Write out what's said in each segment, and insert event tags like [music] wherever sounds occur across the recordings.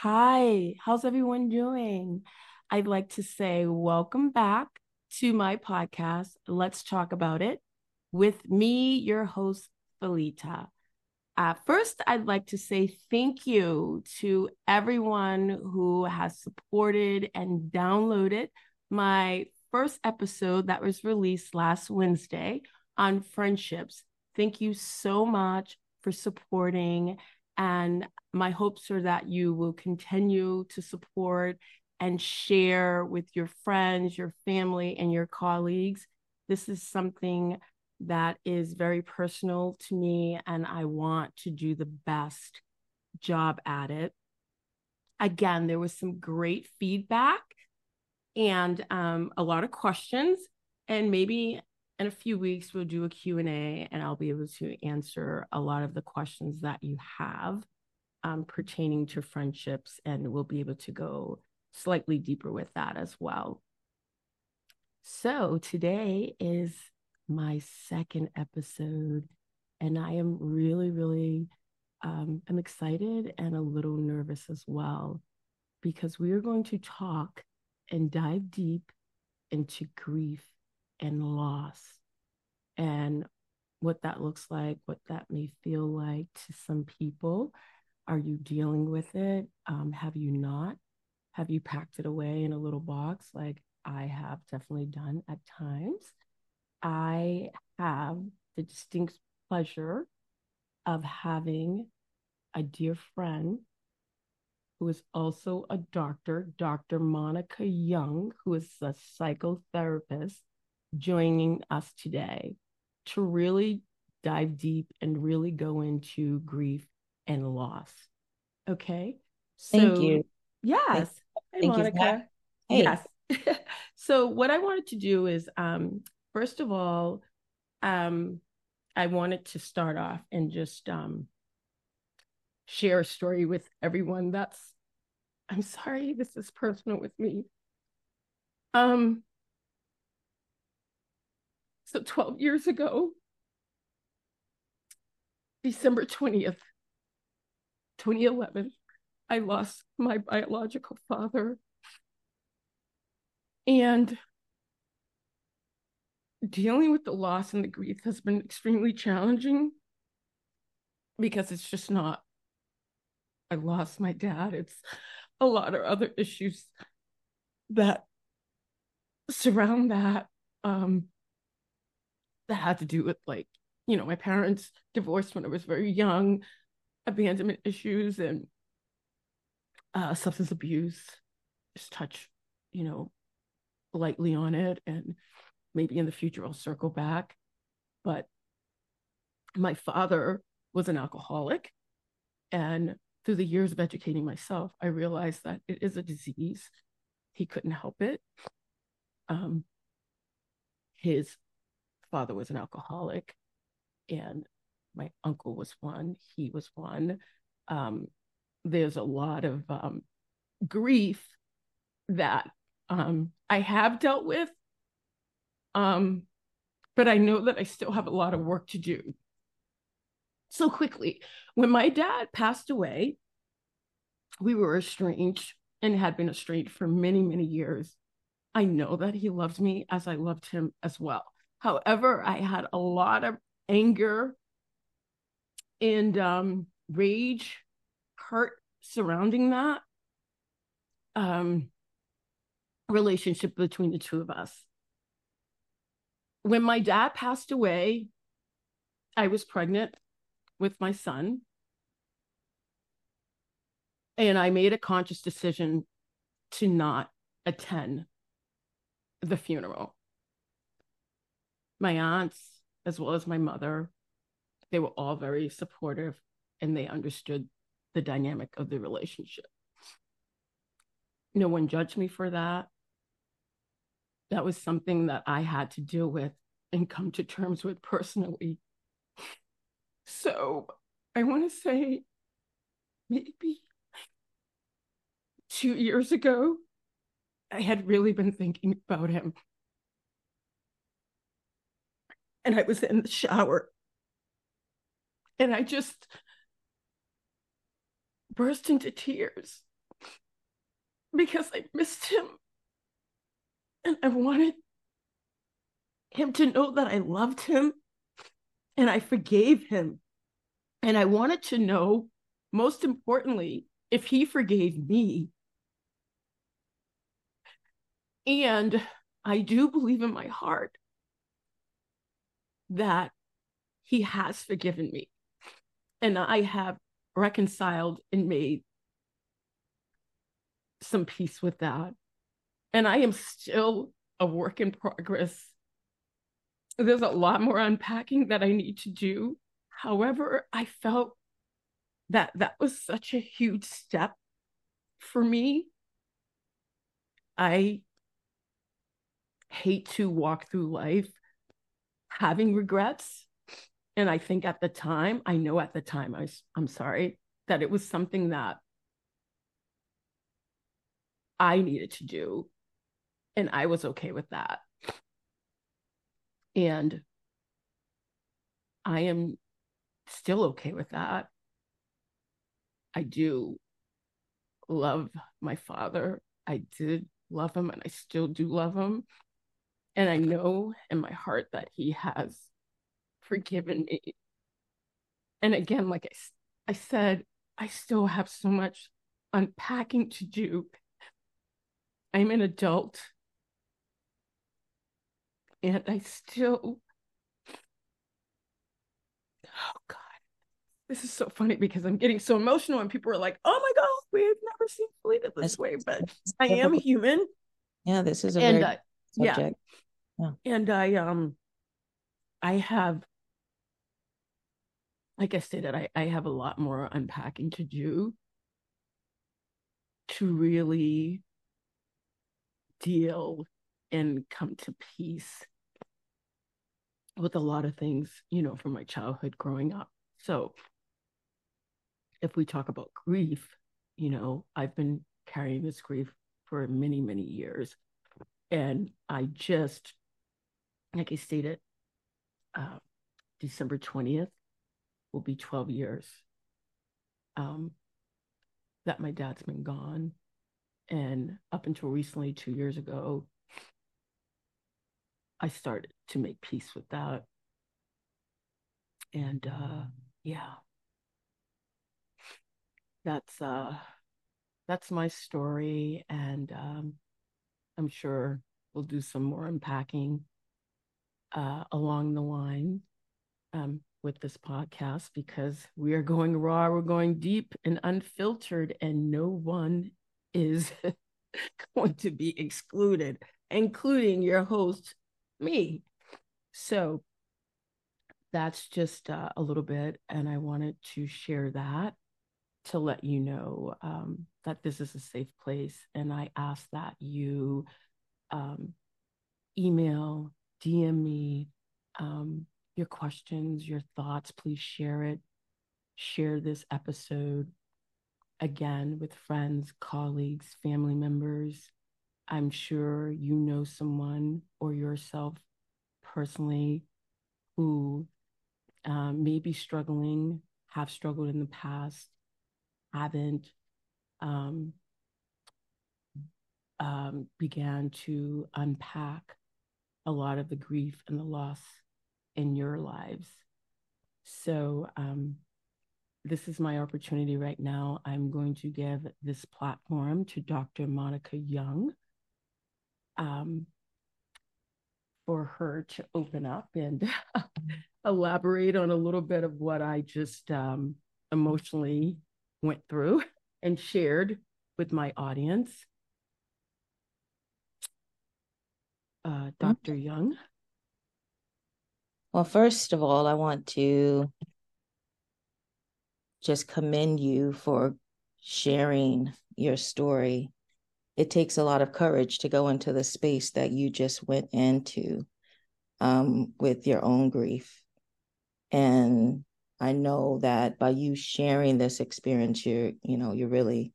Hi, how's everyone doing? I'd like to say welcome back to my podcast, Let's Talk About It, with me, your host, Felita. Uh, first, I'd like to say thank you to everyone who has supported and downloaded my first episode that was released last Wednesday on friendships. Thank you so much for supporting. And my hopes are that you will continue to support and share with your friends, your family, and your colleagues. This is something that is very personal to me, and I want to do the best job at it. Again, there was some great feedback and um, a lot of questions, and maybe in a few weeks we'll do a q&a and i'll be able to answer a lot of the questions that you have um, pertaining to friendships and we'll be able to go slightly deeper with that as well. So today is my second episode and i am really really um, i'm excited and a little nervous as well because we are going to talk and dive deep into grief and loss and what that looks like, what that may feel like to some people. Are you dealing with it? Um, have you not? Have you packed it away in a little box like I have definitely done at times? I have the distinct pleasure of having a dear friend who is also a doctor, Dr. Monica Young, who is a psychotherapist, joining us today to really dive deep and really go into grief and loss. Okay. So, Thank you. Yes. Thank, hey, Monica. Hey. Yes. [laughs] so what I wanted to do is um first of all, um I wanted to start off and just um share a story with everyone that's I'm sorry this is personal with me. Um so 12 years ago, December 20th, 2011, I lost my biological father. And dealing with the loss and the grief has been extremely challenging because it's just not, I lost my dad. It's a lot of other issues that surround that. Um, that had to do with like you know my parents divorced when i was very young abandonment issues and uh, substance abuse just touch you know lightly on it. And maybe in the future i'll circle back. But my father was an alcoholic. And through the years of educating myself i realized that it is a disease. He couldn't help it. Um, his father was an alcoholic and my uncle was one he was one. Um, there's a lot of um, grief that um, i have dealt with um, but i know that i still have a lot of work to do. So quickly when my dad passed away we were estranged and had been estranged for many many years. I know that he loved me as i loved him as well However, I had a lot of anger and um, rage, hurt surrounding that um, relationship between the two of us. When my dad passed away, I was pregnant with my son. And I made a conscious decision to not attend the funeral my aunts as well as my mother they were all very supportive and they understood the dynamic of the relationship. No one judged me for that. That was something that i had to deal with and come to terms with personally. So i want to say maybe two years ago i had really been thinking about him and I was in the shower. And I just burst into tears because I missed him. And I wanted him to know that I loved him and I forgave him. And I wanted to know, most importantly, if he forgave me. And I do believe in my heart that he has forgiven me. And I have reconciled and made some peace with that. And I am still a work in progress. There's a lot more unpacking that I need to do. However, I felt that that was such a huge step for me. I hate to walk through life having regrets. And I think at the time, I know at the time, I was, I'm sorry, that it was something that I needed to do. And I was okay with that. And I am still okay with that. I do love my father. I did love him and I still do love him. And I know in my heart that he has forgiven me. And again, like I, I said, I still have so much unpacking to do. I'm an adult. And I still, oh God, this is so funny because I'm getting so emotional and people are like, oh my God, we've never seen Felita this way. But I am human. Yeah, this is a and, very uh, subject. Yeah. Yeah. And I um I have like I stated, I, I have a lot more unpacking to do to really deal and come to peace with a lot of things, you know, from my childhood growing up. So if we talk about grief, you know, I've been carrying this grief for many, many years. And I just, like I stated, uh, December 20th will be 12 years um, that my dad's been gone. And up until recently, two years ago, I started to make peace with that. And uh, yeah, that's uh, that's my story, and um, I'm sure we'll do some more unpacking uh, along the line um, with this podcast because we are going raw, we're going deep and unfiltered, and no one is [laughs] going to be excluded, including your host, me. So that's just uh, a little bit, and I wanted to share that to let you know um, that this is a safe place. And I ask that you um, email, DM me um, your questions, your thoughts. Please share it. Share this episode again with friends, colleagues, family members. I'm sure you know someone or yourself personally who um, may be struggling, have struggled in the past, haven't um, um, began to unpack a lot of the grief and the loss in your lives. So, um, this is my opportunity right now. I'm going to give this platform to Dr. Monica Young um, for her to open up and [laughs] elaborate on a little bit of what I just um, emotionally went through and shared with my audience. Uh, Dr. Young. Well, first of all, I want to just commend you for sharing your story. It takes a lot of courage to go into the space that you just went into um, with your own grief. And I know that by you sharing this experience, you're, you know, you're really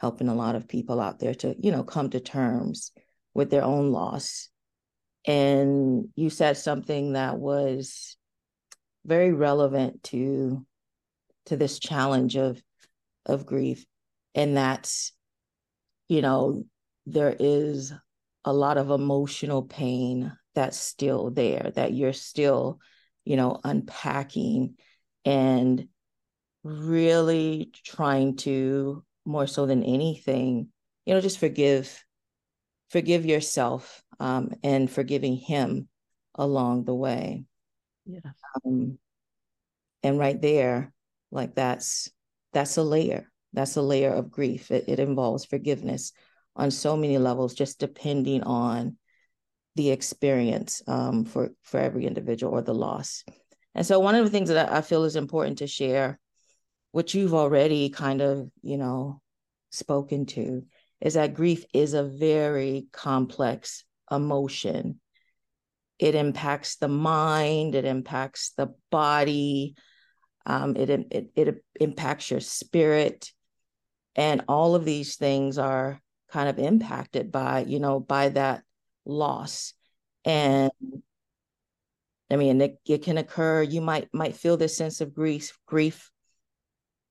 helping a lot of people out there to, you know, come to terms with their own loss and you said something that was very relevant to to this challenge of of grief. And that's you know, there is a lot of emotional pain that's still there, that you're still, you know, unpacking and really trying to more so than anything, you know, just forgive, forgive yourself um, and forgiving him along the way. Yeah. Um, and right there, like that's that's a layer. That's a layer of grief. It, it involves forgiveness on so many levels, just depending on the experience um, for for every individual or the loss. And so, one of the things that I feel is important to share, which you've already kind of, you know, spoken to, is that grief is a very complex emotion. It impacts the mind, it impacts the body, um, it, it it impacts your spirit, and all of these things are kind of impacted by you know by that loss. And i mean it, it can occur. You might might feel this sense of grief grief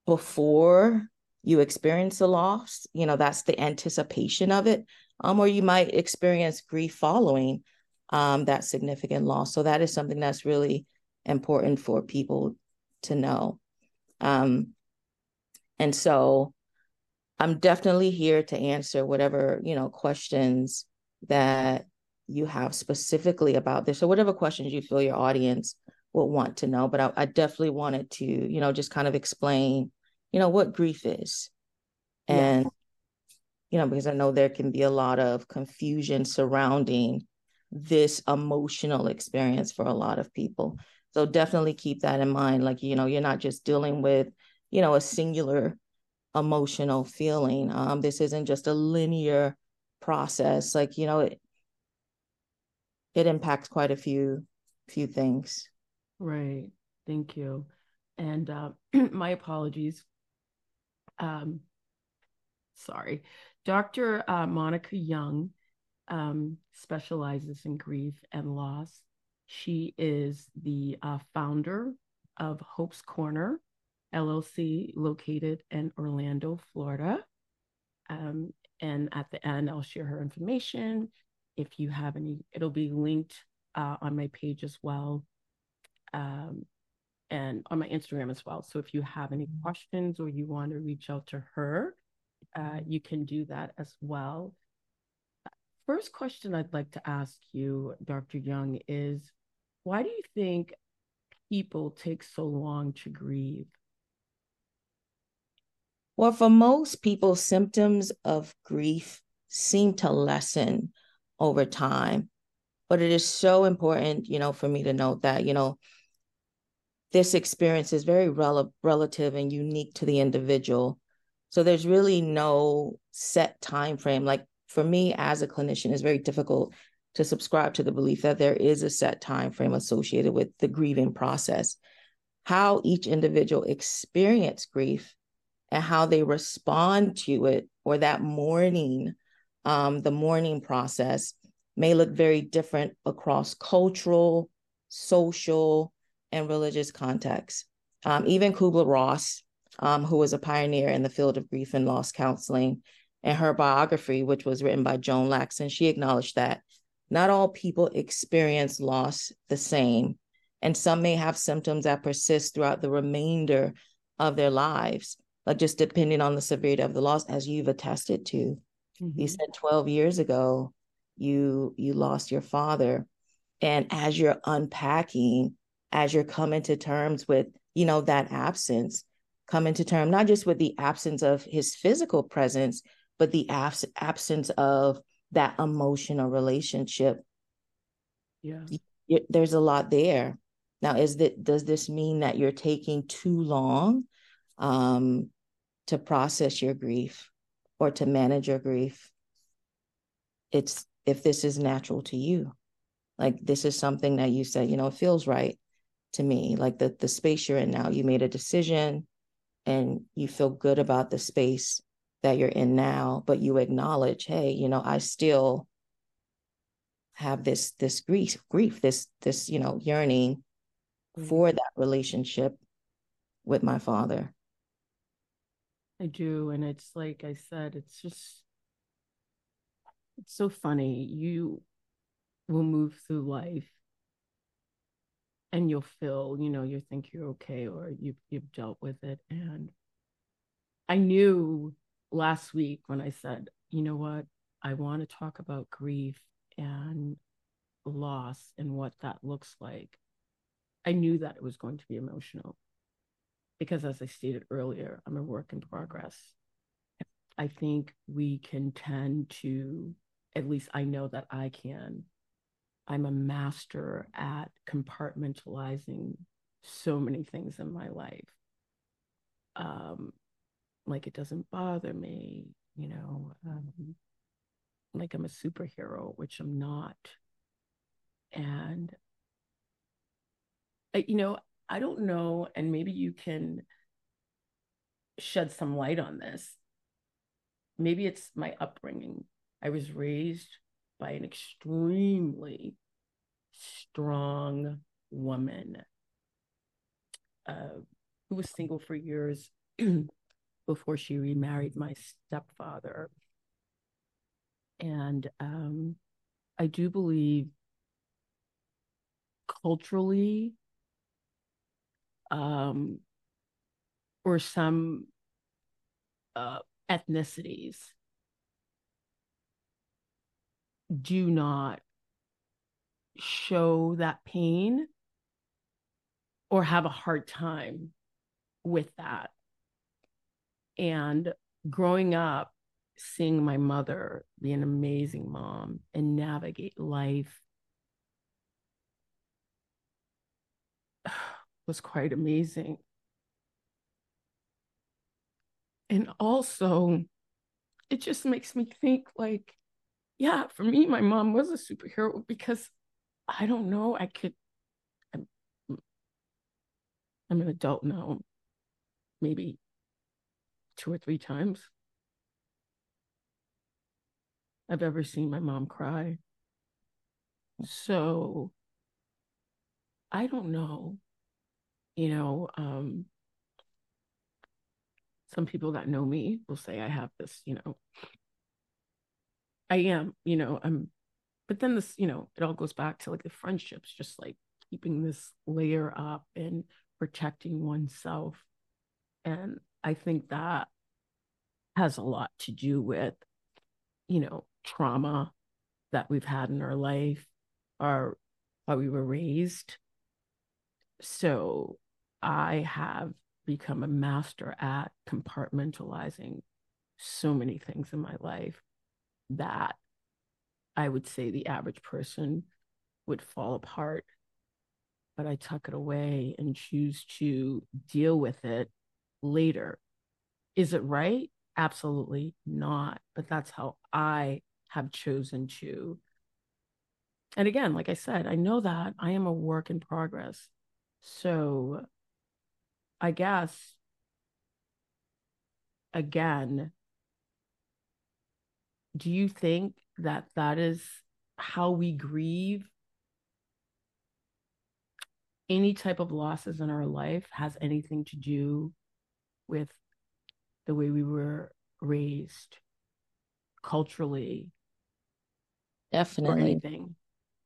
before you experience the loss. You know that's the anticipation of it um, or you might experience grief following um, that significant loss so that is something that's really important for people to know um, and so I'm definitely here to answer whatever, you know, questions that you have specifically about this or whatever questions you feel your audience will want to know. But I, I definitely wanted to, you know, just kind of explain, you know, what grief is. And, you know, because I know there can be a lot of confusion surrounding this emotional experience for a lot of people. So definitely keep that in mind. Like, you know, you're not just dealing with, you know, a singular emotional feeling. Um, this isn't just a linear process. Like, you know, it it impacts quite a few few things. Right. Thank you. And uh, [clears throat] my apologies. Um, sorry. Dr. Uh, Monica Young um, specializes in grief and loss. She is the uh, founder of Hope's Corner, LLC located in Orlando, Florida. Um, and at the end, I'll share her information. If you have any, it'll be linked uh, on my page as well, um, and on my Instagram as well. So if you have any questions or you want to reach out to her, uh, you can do that as well. First question I'd like to ask you, Dr. Young, is why do you think people take so long to grieve? Well, for most people, symptoms of grief seem to lessen over time. But it is so important, you know, for me to note that, you know, this experience is very rel- relative and unique to the individual. So there's really no set time frame. Like for me as a clinician, it's very difficult to subscribe to the belief that there is a set time frame associated with the grieving process. How each individual experience grief and how they respond to it or that mourning, um, the mourning process may look very different across cultural, social, and religious contexts. Um, even Kubler Ross, um, who was a pioneer in the field of grief and loss counseling, and her biography, which was written by Joan Laxton, she acknowledged that not all people experience loss the same, and some may have symptoms that persist throughout the remainder of their lives like just depending on the severity of the loss as you've attested to mm-hmm. you said 12 years ago you you lost your father and as you're unpacking as you're coming to terms with you know that absence coming to term not just with the absence of his physical presence but the abs- absence of that emotional relationship yeah there's a lot there now is that does this mean that you're taking too long um, to process your grief or to manage your grief. It's if this is natural to you, like this is something that you said, you know, it feels right to me. Like the the space you're in now, you made a decision and you feel good about the space that you're in now, but you acknowledge, hey, you know, I still have this this grief, grief, this this, you know, yearning mm-hmm. for that relationship with my father. I do. And it's like I said, it's just it's so funny. You will move through life and you'll feel, you know, you think you're okay or you've you've dealt with it. And I knew last week when I said, you know what, I want to talk about grief and loss and what that looks like. I knew that it was going to be emotional because, as I stated earlier, I'm a work in progress. I think we can tend to, at least I know that I can. I'm a master at compartmentalizing so many things in my life. Um, like it doesn't bother me, you know, um, like I'm a superhero, which I'm not. And, you know, I don't know, and maybe you can shed some light on this. Maybe it's my upbringing. I was raised by an extremely strong woman uh, who was single for years [clears throat] before she remarried my stepfather. And um, I do believe culturally um, or some uh, ethnicities do not show that pain or have a hard time with that. And growing up, seeing my mother be an amazing mom and navigate life [sighs] was quite amazing. And also, it just makes me think like, yeah, for me, my mom was a superhero because I don't know, I could, I'm, I'm an adult now, maybe two or three times. I've ever seen my mom cry. So I don't know. You know, um, some people that know me will say I have this, you know, I am, you know, I'm, but then this, you know, it all goes back to like the friendships, just like keeping this layer up and protecting oneself. And I think that has a lot to do with, you know, trauma that we've had in our life, our how we were raised. So I have become a master at compartmentalizing so many things in my life that I would say the average person would fall apart. But I tuck it away and choose to deal with it later. Is it right? Absolutely not. But that's how I have chosen to. And again, like I said, I know that I am a work in progress. So I guess, again, do you think that that is how we grieve? Any type of losses in our life has anything to do with the way we were raised culturally definitely.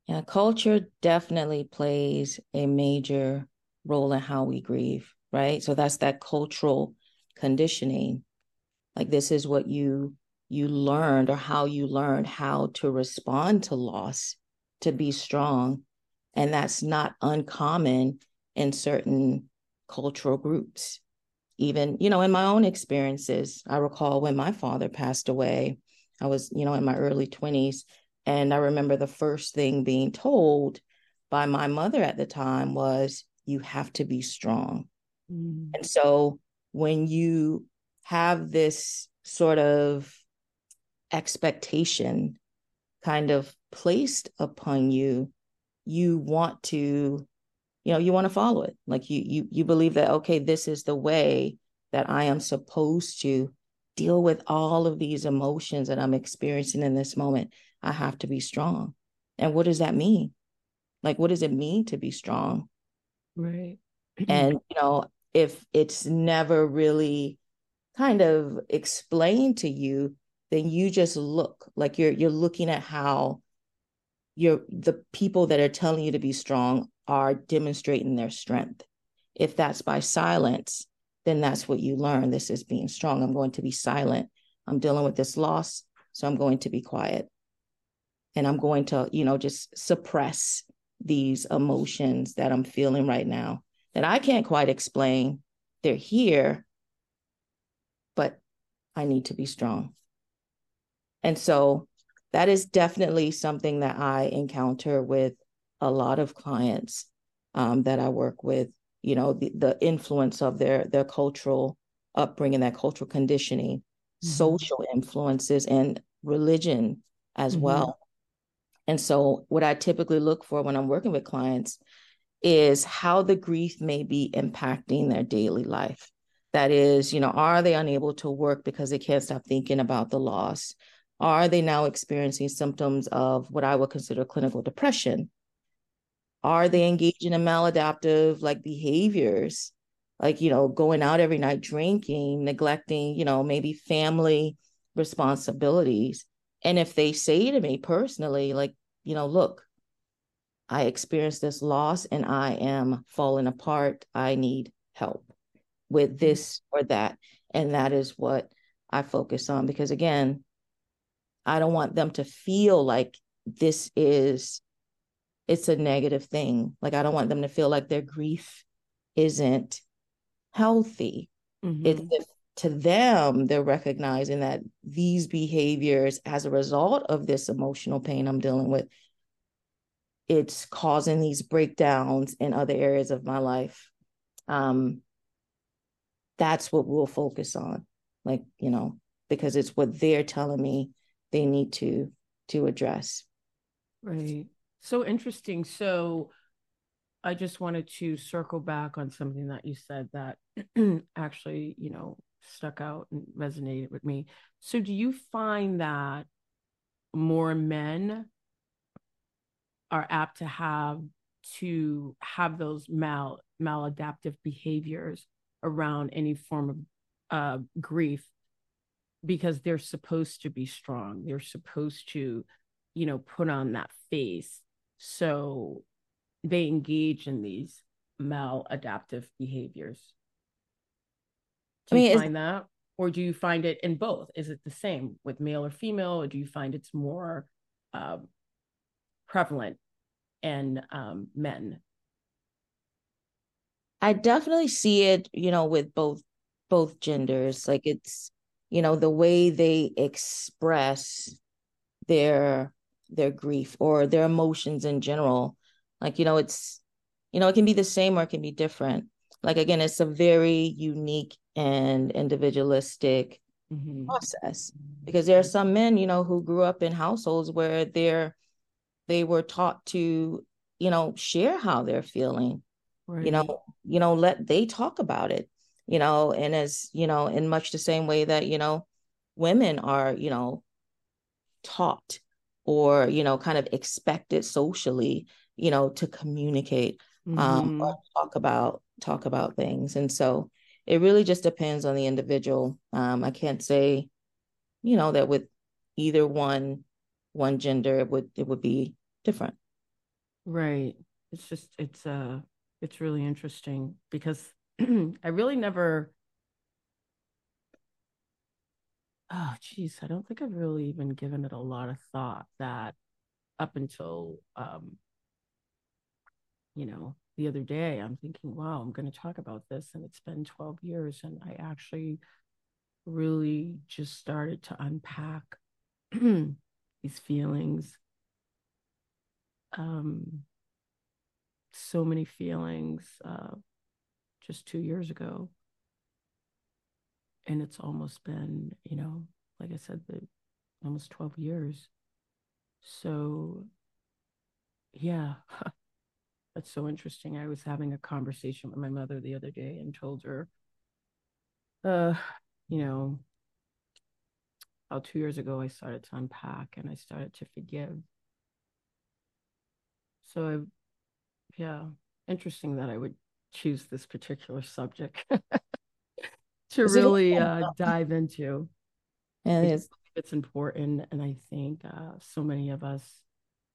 yeah culture definitely plays a major role in how we grieve right? So that's that cultural conditioning. Like this is what you you learned or how you learned how to respond to loss to be strong and that's not uncommon in certain cultural groups even you know in my own experiences i recall when my father passed away i was you know in my early 20s and i remember the first thing being told by my mother at the time was you have to be strong mm. and so when you have this sort of expectation kind of placed upon you you want to you know you want to follow it. Like you you you believe that okay this is the way that i am supposed to deal with all of these emotions that i'm experiencing in this moment. I have to be strong. And what does that mean? Like what does it mean to be strong? Right. [clears throat] And you know if it's never really kind of explained to you then you just look like you're you're looking at how you're the people that are telling you to be strong are demonstrating their strength. If that's by silence, then that's what you learn. This is being strong. I'm going to be silent. I'm dealing with this loss, so I'm going to be quiet. And I'm going to, you know, just suppress these emotions that I'm feeling right now that I can't quite explain. They're here, but I need to be strong. And so that is definitely something that I encounter with a lot of clients um, that I work with. You know, the, the influence of their their cultural upbringing, that cultural conditioning, mm-hmm. social influences, and religion as mm-hmm. well. And so, what I typically look for when I'm working with clients is how the grief may be impacting their daily life. That is, you know, are they unable to work because they can't stop thinking about the loss? Are they now experiencing symptoms of what I would consider clinical depression? Are they engaging in maladaptive like behaviors, like, you know, going out every night drinking, neglecting, you know, maybe family responsibilities? And if they say to me personally, like, you know, look, I experienced this loss and I am falling apart. I need help with mm-hmm. this or that. And that is what I focus on because, again, I don't want them to feel like this is it's a negative thing. Like I don't want them to feel like their grief isn't healthy. Mm-hmm. It's to them, they're recognizing that these behaviors, as a result of this emotional pain I'm dealing with, it's causing these breakdowns in other areas of my life. Um, that's what we'll focus on, like you know, because it's what they're telling me they need to to address. Right. So interesting. So I just wanted to circle back on something that you said that [clears throat] actually, you know, stuck out and resonated with me. So do you find that more men are apt to have to have those mal maladaptive behaviors around any form of uh, grief because they're supposed to be strong. They're supposed to, you know, put on that face. So they engage in these maladaptive behaviors. Do I mean, you find that? Or do you find it in both? Is it the same with male or female? Or do you find it's more uh, prevalent in um, men? I definitely see it, you know, with both both genders. Like it's you know the way they express their their grief or their emotions in general like you know it's you know it can be the same or it can be different like again it's a very unique and individualistic mm-hmm. process because there are some men you know who grew up in households where they're they were taught to you know share how they're feeling right. you know you know let they talk about it you know, and as, you know, in much the same way that, you know, women are, you know, taught or, you know, kind of expected socially, you know, to communicate, um, mm-hmm. um, or talk about, talk about things. And so it really just depends on the individual. Um, I can't say, you know, that with either one, one gender, it would, it would be different. Right. It's just, it's, uh, it's really interesting because [clears throat] I really never. Oh, geez, I don't think I've really even given it a lot of thought that up until, um, you know, the other day, I'm thinking, wow, I'm going to talk about this. And it's been 12 years. And I actually really just started to unpack [clears throat] these feelings. Um, so many feelings, uh, just two years ago. And it's almost been, you know, like I said, almost 12 years. So, yeah, [laughs] that's so interesting. I was having a conversation with my mother the other day and told her, uh, you know, how two years ago I started to unpack and I started to forgive. So, I, yeah, interesting that I would choose this particular subject [laughs] to really uh, dive into. And it's it's important. And I think uh, so many of us,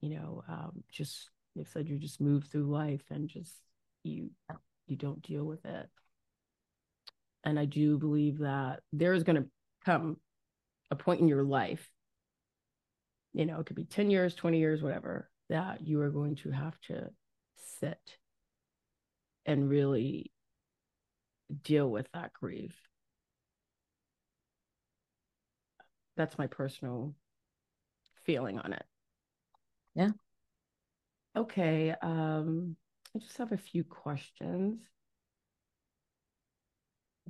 you know, um, just, they said you just move through life and just, you, you don't deal with it. And I do believe that there is going to come a point in your life, you know, it could be 10 years, 20 years, whatever, that you are going to have to sit and really deal with that grief. That's my personal feeling on it. Yeah. Okay. Um, I just have a few questions.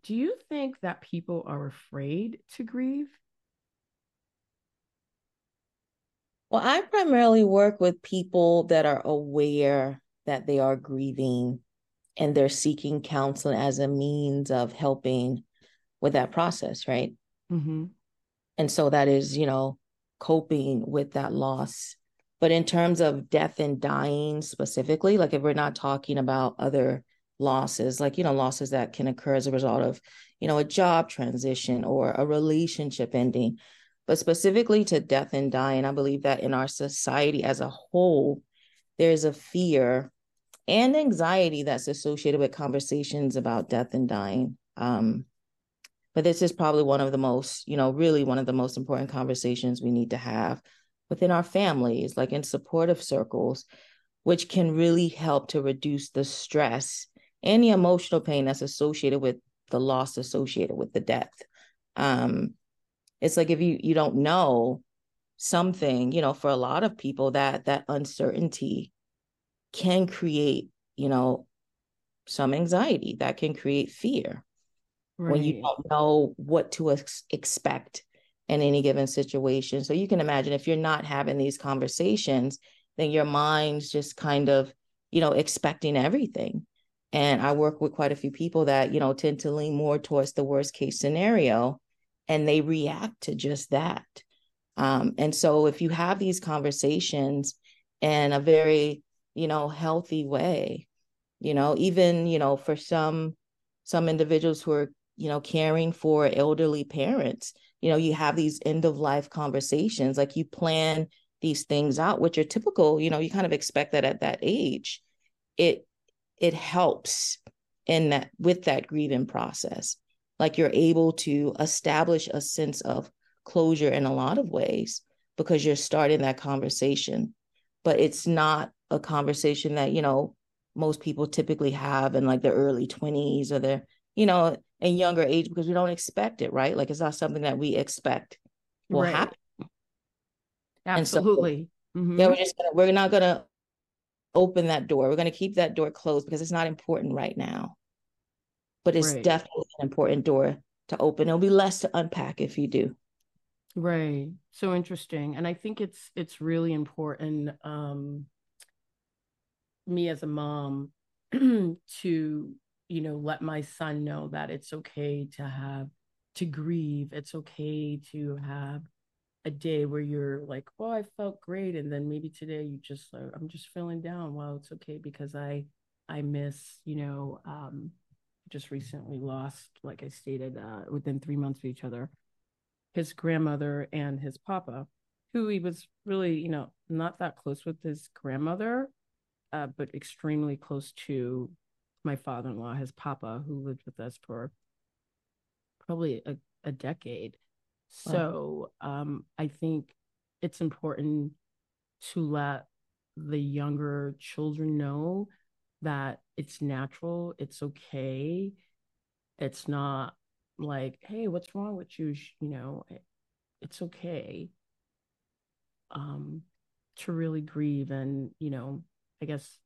Do you think that people are afraid to grieve? Well, I primarily work with people that are aware that they are grieving and they're seeking counseling as a means of helping with that process, right? Mm-hmm. And so that is, you know, coping with that loss. But in terms of death and dying specifically, like if we're not talking about other losses, like, you know, losses that can occur as a result of, you know, a job transition or a relationship ending, but specifically to death and dying, I believe that in our society as a whole, there's a fear and anxiety that's associated with conversations about death and dying. Um, but this is probably one of the most, you know, really one of the most important conversations we need to have within our families, like in supportive circles, which can really help to reduce the stress and the emotional pain that's associated with the loss associated with the death. Um, it's like if you you don't know something, you know, for a lot of people that that uncertainty can create, you know, some anxiety that can create fear right. when you don't know what to ex- expect in any given situation. So you can imagine if you're not having these conversations, then your mind's just kind of, you know, expecting everything. And I work with quite a few people that, you know, tend to lean more towards the worst case scenario and they react to just that. Um, and so if you have these conversations in a very you know healthy way you know even you know for some some individuals who are you know caring for elderly parents you know you have these end of life conversations like you plan these things out which are typical you know you kind of expect that at that age. It it helps in that with that grieving process. Like you're able to establish a sense of closure in a lot of ways because you're starting that conversation but it's not a conversation that you know most people typically have in like their early 20s or their you know in younger age because we don't expect it right? Like it's not something that we expect will right. happen. Absolutely so, mm-hmm. yeah we're just gonna we're not gonna open that door. We're gonna keep that door closed because it's not important right now. But it's right. definitely an important door to open. It'll be less to unpack if you do. Right. So interesting. And i think it's it's really important um me as a mom [clears throat] to you know let my son know that it's okay to have to grieve. It's okay to have a day where you're like oh i felt great and then maybe today you just uh, i'm just feeling down. Well it's okay because i i miss you know um just recently lost like i stated uh within three months of each other his grandmother and his papa who he was really you know not that close with his grandmother uh, but extremely close to my father-in-law, his papa, who lived with us for probably a, a decade. Wow. So um, I think it's important to let the younger children know that it's natural, it's okay. It's not like, hey, what's wrong with you? You know, it's okay um, to really grieve and, you know, I guess